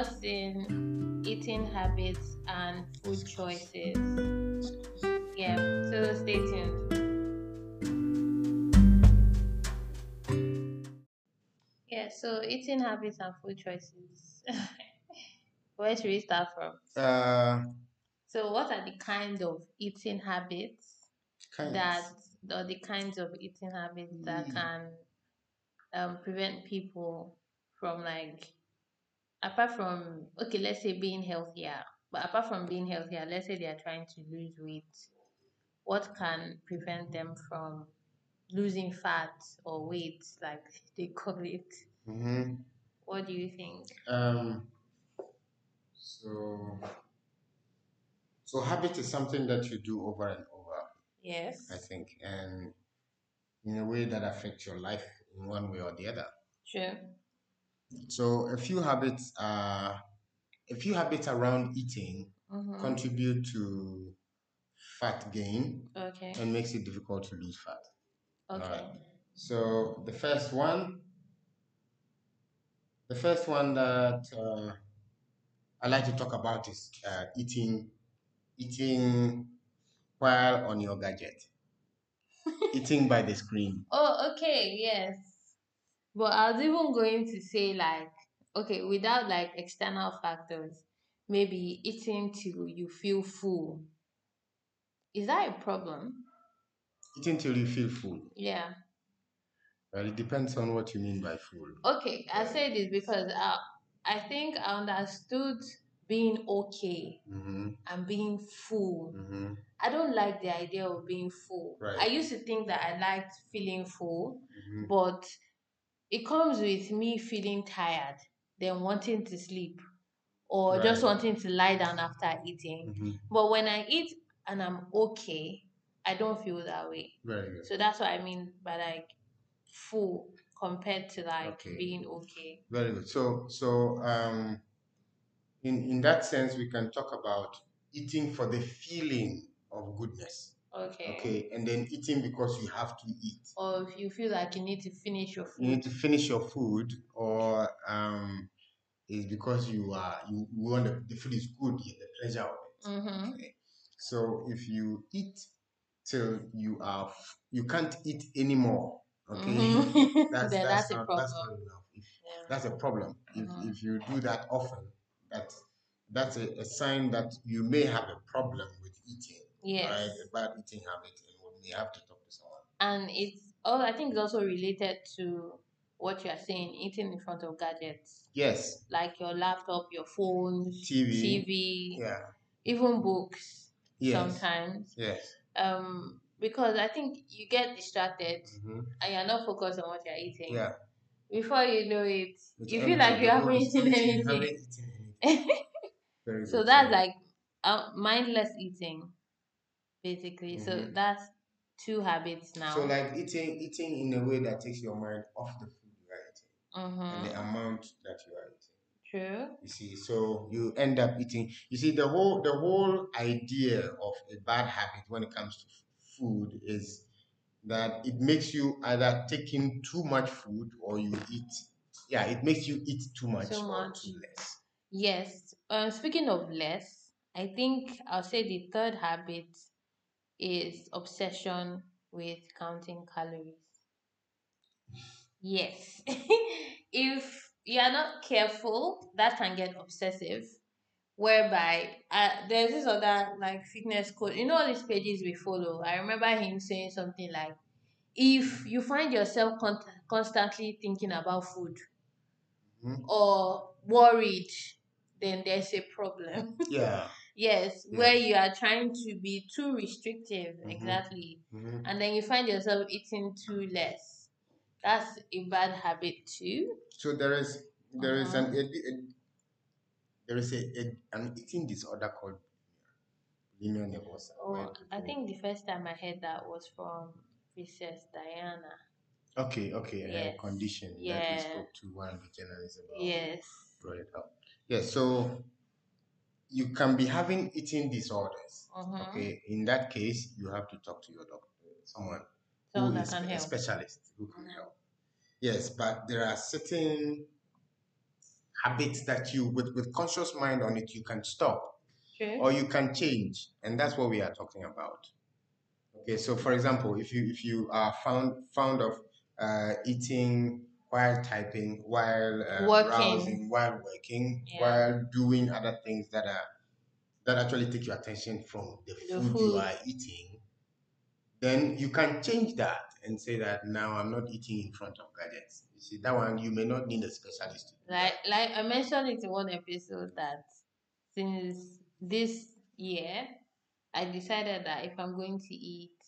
discussing eating habits and food choices. Yeah, so stay tuned. Yeah, so eating habits and food choices. Where should we start from? Uh, So, what are the kind of eating habits kind that, or the kinds of eating habits that Mm. can um, prevent people from like, apart from, okay, let's say being healthier, but apart from being healthier, let's say they are trying to lose weight, what can prevent them from losing fat or weight, like they call it? hmm What do you think? Um, so, so habit is something that you do over and over, Yes. I think, and in a way that affects your life in one way or the other. Sure. So, a few habits are, a few habits around eating Mm-hmm. contribute to fat gain Okay. and makes it difficult to lose fat. Okay. Alright. So the first one, the first one that uh, I like to talk about is uh, eating, eating while on your gadget, eating by the screen. Oh, okay, yes. But I was even going to say like, okay, without like external factors, maybe eating till you feel full. Is that a problem? Eating till you feel full. Yeah. Well, it depends on what you mean by full. Okay, I say this because I, I think I understood being okay Mm-hmm, and being full. mm-hmm, I don't like the idea of being full. Right. I used to think that I liked feeling full, mm-hmm. but it comes with me feeling tired, then wanting to sleep, or just wanting to lie down after eating. mm-hmm. But when I eat and I'm okay, I don't feel that way. Very good. So that's what I mean by like full compared to like Okay. being okay. Very good. So, so um, in in that sense, we can talk about eating for the feeling of goodness. Okay. Okay, and then eating because you have to eat. Or if you feel like you need to finish your food. You need food. to finish your food, or um, is because you are you, you want the, the food is good, you the pleasure of it. Mm-hmm. Okay. So if you eat till you are f- you can't eat anymore. Okay, Mhm. that's then that's, that's, a not, problem. that's not enough. If Yeah. that's a problem. If, Mhm. if you do that often, that that's a, a sign that you may have a problem with eating, Yes. right? A bad eating habit, and we may have to talk to someone. and it's oh I think it's also related to what you are saying, eating in front of gadgets Yes, like your laptop, your phone, TV. TV, yeah, even books yes, sometimes. yes. Um, because I think you get distracted hmm and you're not focused on what you're eating. Yeah. Before you know it, It's you feel like you haven't eaten anything. haven't eaten anything. So that's like uh, mindless eating, basically. So Mhm. that's two habits now. so like eating eating in a way that takes your mind off the food you are eating and mm-hmm. the amount that you are eating. True. You see, so you end up eating. You see, the whole the whole idea of a bad habit when it comes to food is that it makes you either taking too much food or you eat. Yeah, it makes you eat too much Too or much. too less. Yes. Uh, speaking of less, I think I'll say the third habit is obsession with counting calories. Yes. if you are not careful, that can get obsessive. Whereby uh, there's this other like fitness coach, you know, all these pages we follow. I remember him saying something like, if you find yourself con- constantly thinking about food Mhm. or worried, then there's a problem. Yeah. Yes, where you are trying to be too restrictive, Mhm. exactly, Mhm. and then you find yourself eating too less. That's a bad habit too. So there is there is an Uh-huh. a, a- there is a, a an eating disorder called bulimia nervosa. Oh, I think the first time I heard that was from Princess Diana. Okay, okay, Yes. a condition that Yeah. we spoke to one of the journalists about. Yes. brought it up. Yeah, so you can be having eating disorders. Uh-huh. Okay, in that case, you have to talk to your doctor, someone Someone who that is a help. specialist who can Mhm. help. Yes, but there are certain habits that you, with, with conscious mind on it, you can stop True. or you can change. And that's what we are talking about. Okay, so for example, if you if you are found found of uh, eating while typing, while uh, Working. browsing, while working, Yeah. while doing other things that are that actually take your attention from the The food, you are eating, then you can change that and say that now I'm not eating in front of gadgets. You see, that one you may not need a specialist Like like I mentioned it in one episode that since this year I decided that if I'm going to eat,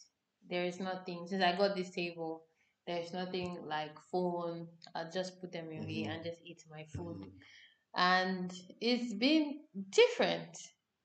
there is nothing since I got this table, there's nothing like phone. I'll just put them away Mhm. and just eat my food. Mhm. And it's been different.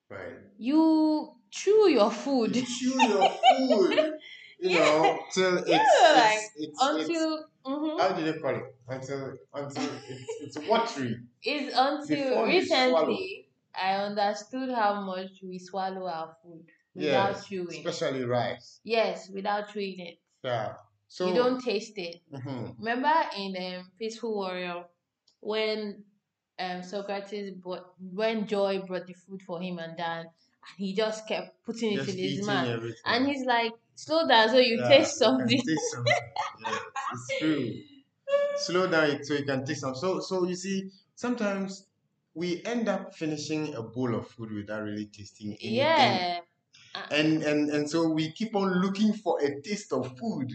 Right. You chew your food You chew your food, you know, till it's, Yeah, like, it's, it's, it's until mhm. how do they call it? Until until it's, it's watery. it's until recently I understood how much we swallow our food without Yes, chewing. especially rice. Yes, without chewing it. Yeah. So you don't taste it. Mhm. Remember in um, Peaceful Warrior when um Socrates brought when Joy brought the food for him and Dan and he just kept putting it in his mouth. everything. And he's like, slow down so you Yeah, taste you something. taste something. Yes, it's true. Slow down so you can taste some. So so you see, sometimes we end up finishing a bowl of food without really tasting anything. Yeah. And and and so we keep on looking for a taste of food.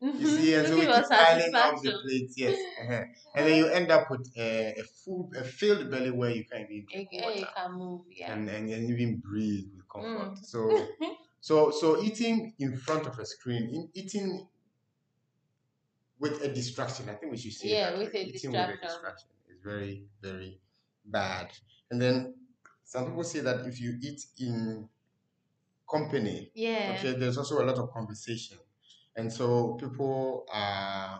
You see, and so we keep piling up the plates, yes. uh-huh. And then you end up with a, a full, a filled belly where you can't even drink water can move, yeah. and, and, and even breathe with comfort. Mm. So, so, so eating in front of a screen, in, eating with a distraction, I think we should say Yeah, that with a eating distraction. with a distraction is very, very bad. And then some people say that if you eat in company, yeah. okay there's also a lot of conversation and so people uh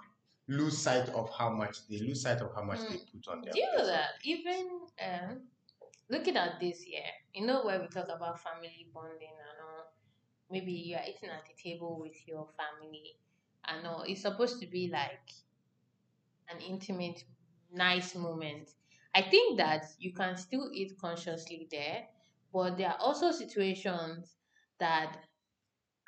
lose sight of how much they lose sight of how much they put on their Do you know that even um, looking at this year, you know where we talk about family bonding and all, maybe you are eating at the table with your family and all. It's supposed to be like an intimate, nice moment. I think that you can still eat consciously there, but there are also situations that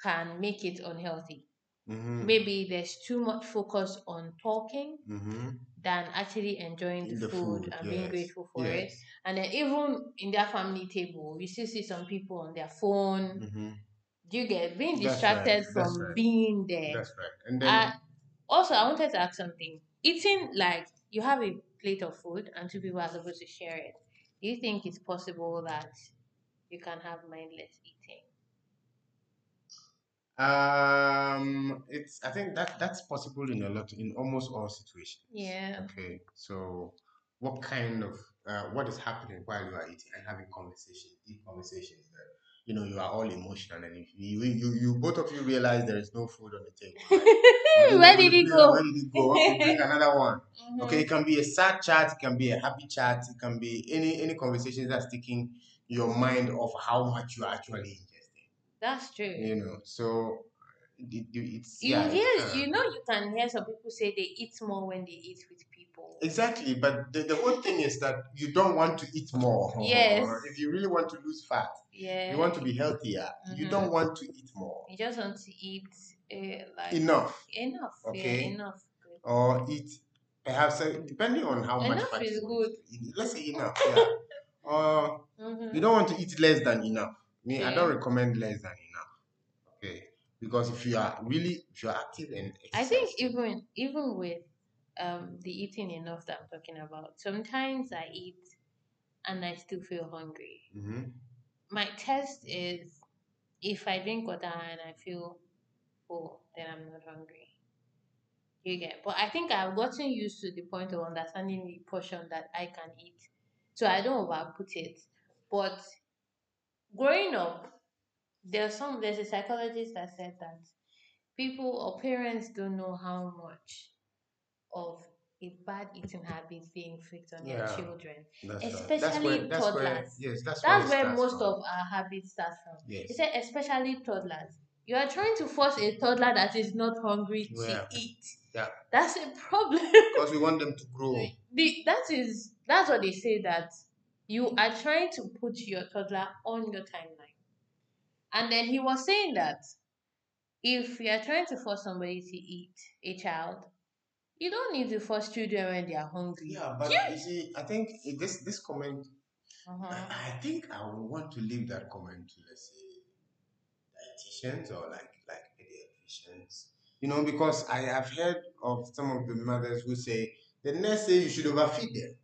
can make it unhealthy. Mhm, Maybe there's too much focus on talking mhm. than actually enjoying the, The food, food, and being grateful for it. And then even in their family table, you still see some people on their phone. Mhm. Do you get being distracted right, from right. being there? That's right. And then Uh, also, I wanted to ask something. Eating like you have a plate of food and two people are supposed to share it. Do you think it's possible that you can have mindless eating? Um it's I think that that's possible in a lot in almost all situations. Yeah. Okay. So what kind of uh, what is happening while you are eating and having conversations, deep conversations that you know you are all emotional and if you you, you both of you realize there is no food on the table. right? Where did it go? Where did it go? Okay, bring another one. Mhm. Okay, it can be a sad chat, it can be a happy chat, it can be any any conversations that's taking your mind off how much you are actually ingesting. That's true. You know, so it, it's You yeah, hear, can. you know, you can hear some people say they eat more when they eat with people. Exactly, but the, the whole thing is that you don't want to eat more. Yes. If you really want to lose fat, Yeah. you want to be healthier. You Mhm. don't want to eat more. You just want to eat uh, like Enough. Enough. Okay. Yeah, enough. Or eat perhaps uh, depending on how much fat is you want good. to eat. Let's say enough, yeah. Or Mhm. you don't want to eat less than enough. Me, I don't recommend less than enough. Okay. Because if you are really if you are active and I think even even with um the eating enough that I'm talking about, sometimes I eat and I still feel hungry. Mhm. My test is if I drink water and I feel full, then I'm not hungry. You get, but I think I've gotten used to the point of understanding the portion that I can eat, so I don't overput it. But growing up, there's some there's a psychologist that said that people or parents don't know how much of a bad eating habit they inflict on their Yeah. children. That's right. especially that's where, that's where, toddlers. yes, that's, That's it where starts most from. of our habits start from. yes. He said, especially toddlers. You are trying to force a toddler that is not hungry to Yeah. eat. Yeah. That's a problem. Because we want them to grow. the, that is that's what they say that you are trying to put your toddler on your timeline. And then he was saying that if you are trying to force somebody to eat a child, you don't need to force children when they are hungry. Yeah, but Yeah. you see, I think this this comment, Uh-huh. I I think I would want to leave that comment to let's say dietitians or like like pediatricians. You know, because I have heard of some of the mothers who say the nurse say you should overfeed them.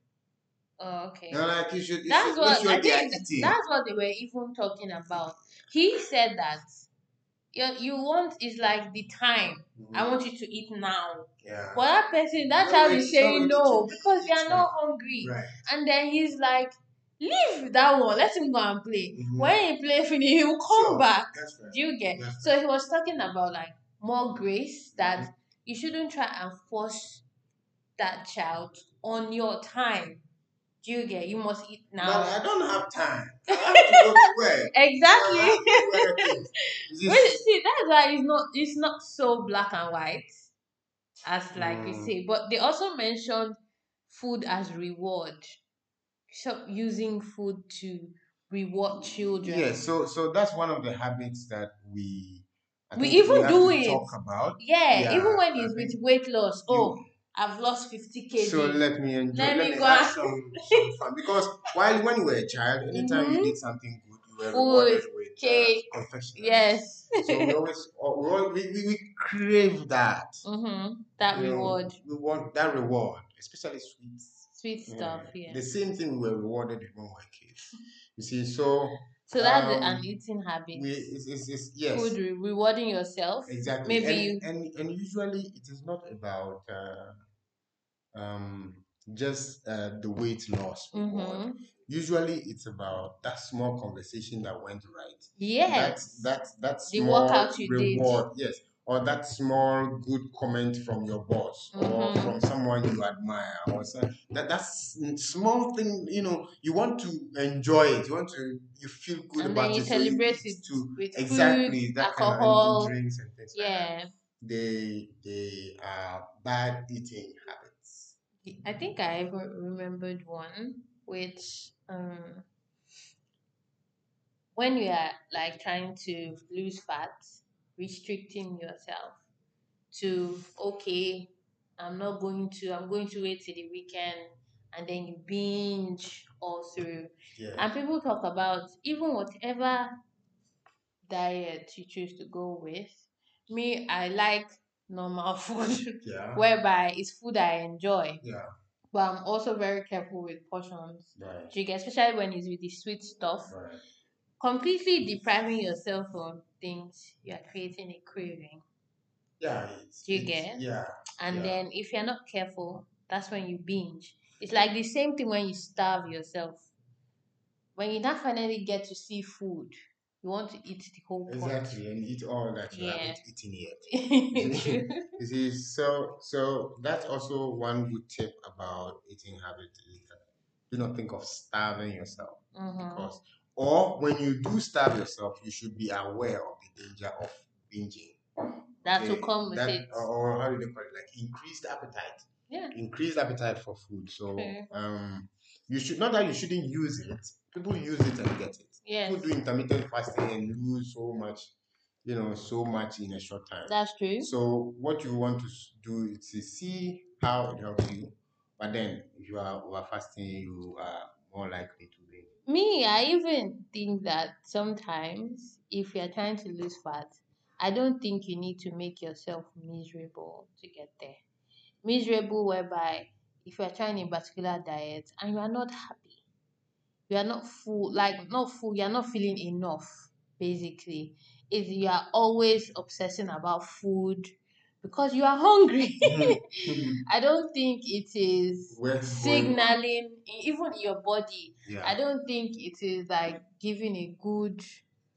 Oh, okay. Like you should, you That's should what I they think. That's what they were even talking about. He said that you, you want is like the time. I Mhm. want you to eat now. yeah. But that person, that child is saying no because they are not hungry. Right. And then he's like, leave that one. Let him go and play. Mhm. When he play finish, he will come Sure. back. That's right. Do you get? That's So he was talking about like more grace that you shouldn't try and force that child on your time. You get? You must eat But now. I don't have time. I have to go to work. Exactly. To do other things. This Well, is- see, that's why it's not it's not so black and white as like you Mm. say. But they also mentioned food as reward. So using food to reward children. Yeah, so so that's one of the habits that we I We even have do it. talk about. Yeah, Yeah, even when I it's think with weight loss. Oh, I've lost 50 kg. So let me enjoy. Let Let, me me go have some, some fun because while when you were a child, anytime Mhm. you did something good, you were Food, rewarded with cake, uh, confectionery. yes. So we always uh, we, we, we, crave that. mm-hmm. That you know, reward. we want that reward, especially sweets. Sweet stuff, yeah. The same thing we were rewarded when we were kids. You see, so So that's um, an eating habit. we it's, it's, it's yes. Food re- rewarding yourself. Exactly. Maybe and, and and usually it is not about uh, um just uh, the weight loss reward. Mhm. Usually it's about that small conversation that went right. Yes. That that that The small workout you did. reward, yes. Or that small good comment from your boss or Mhm. from someone you admire or so, that that's small thing, you know, you want to enjoy it. You want to you feel good and about then you it. so you celebrate eat it to with exactly food, that kind of drinks and things like yeah. they they are bad eating habits. I think I remembered one which um when you are like trying to lose fat, restricting yourself to okay, I'm not going to I'm going to wait till the weekend and then you binge all through. Yeah. And people talk about even whatever diet you choose to go with. Me, I like normal food yeah. whereby it's food I enjoy. Yeah. But I'm also very careful with portions. Right. Do you get especially when it's with the sweet stuff. Right. Completely depriving yourself of things you are creating a craving. Yeah. Do you get? Yeah. And Yeah. then if you're not careful, that's when you binge. It's like the same thing when you starve yourself. When you now finally get to see food, you want to eat the whole pot. Exactly, and eat all that you Yeah. haven't eaten yet. You see, so so that's also one good tip about eating habits is that do not think of starving yourself Mhm. because or when you do starve yourself, you should be aware of the danger of binging. That will Okay, come with that- it. Or, how do they call it? Like increased appetite. Yeah. Increased appetite for food. So Okay. um you should not that you shouldn't use it. People use it and get it. Yes, People do intermittent fasting and lose so much, you know, so much in a short time. that's true. So what you want to do is to see how it helps you, but then if you are over fasting, you are more likely to. Me, I even think that sometimes if you're trying to lose fat, I don't think you need to make yourself miserable to get there. Miserable whereby if you're trying a particular diet and you are not happy, you are not full, like not full, you're not feeling enough, basically. If you are always obsessing about food because you are hungry. I don't think it is signaling even your body yeah. I don't think it is like giving a good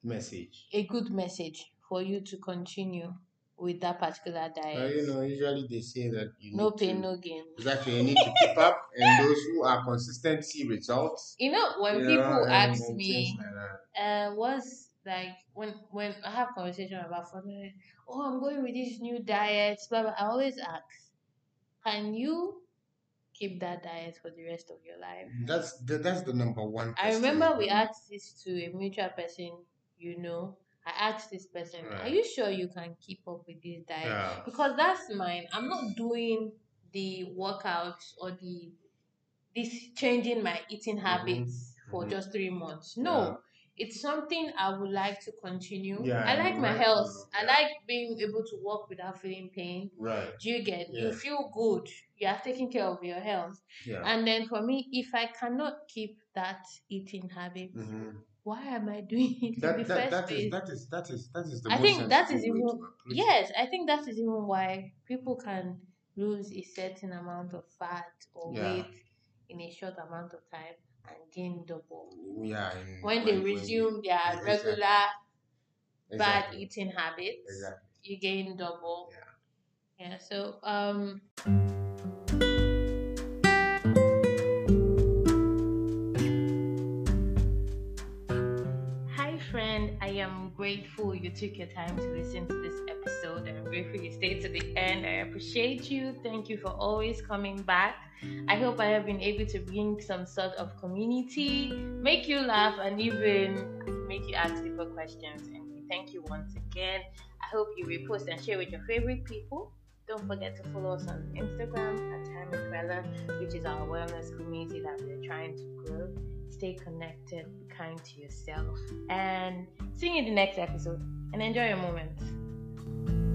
message. a good message for you to continue with that particular diet. you know, usually they say that you no pain, to, no gain. exactly you need to keep up, and those who are consistent see results. You know, when you people and- ask me, like uh, what's like when when I have conversation about food, oh, I'm going with this new diet, blah, blah, I always ask, can you keep that diet for the rest of your life? That's the, that's the number one. I remember we asked this to a mutual person, you know. I asked this person, Are you sure you can keep up with this diet? Yeah. Because that's mine. I'm not doing the workouts or the this changing my eating habits for mhm. just three months. No. It's something I would like to continue. Yeah, I like you my health. I like being able to walk without feeling pain. Right. Do you get? You feel good. You are taking care of your health. Yeah. And then for me, if I cannot keep that eating habit, Mhm. why am I doing it in the That, that, first that place? is that is that is that is the I think that is even- to approach it. yes, I think that is even why people can lose a certain amount of fat or Yeah. weight in a short amount of time and gain double Yeah. when they resume their exactly. regular bad Exactly. eating habits. Exactly. You gain double. Yeah. Yeah. So um. I am grateful you took your time to listen to this episode. I'm grateful you stayed to the end. I appreciate you. Thank you for always coming back. I hope I have been able to bring some sort of community, make you laugh, and even make you ask deeper questions. And we thank you once again. I hope you repost and share with your favorite people. Don't forget to follow us on Instagram at Time Bella, which is our wellness community that we're trying to grow. Stay connected, be kind to yourself, and see you in the next episode. And enjoy your moment.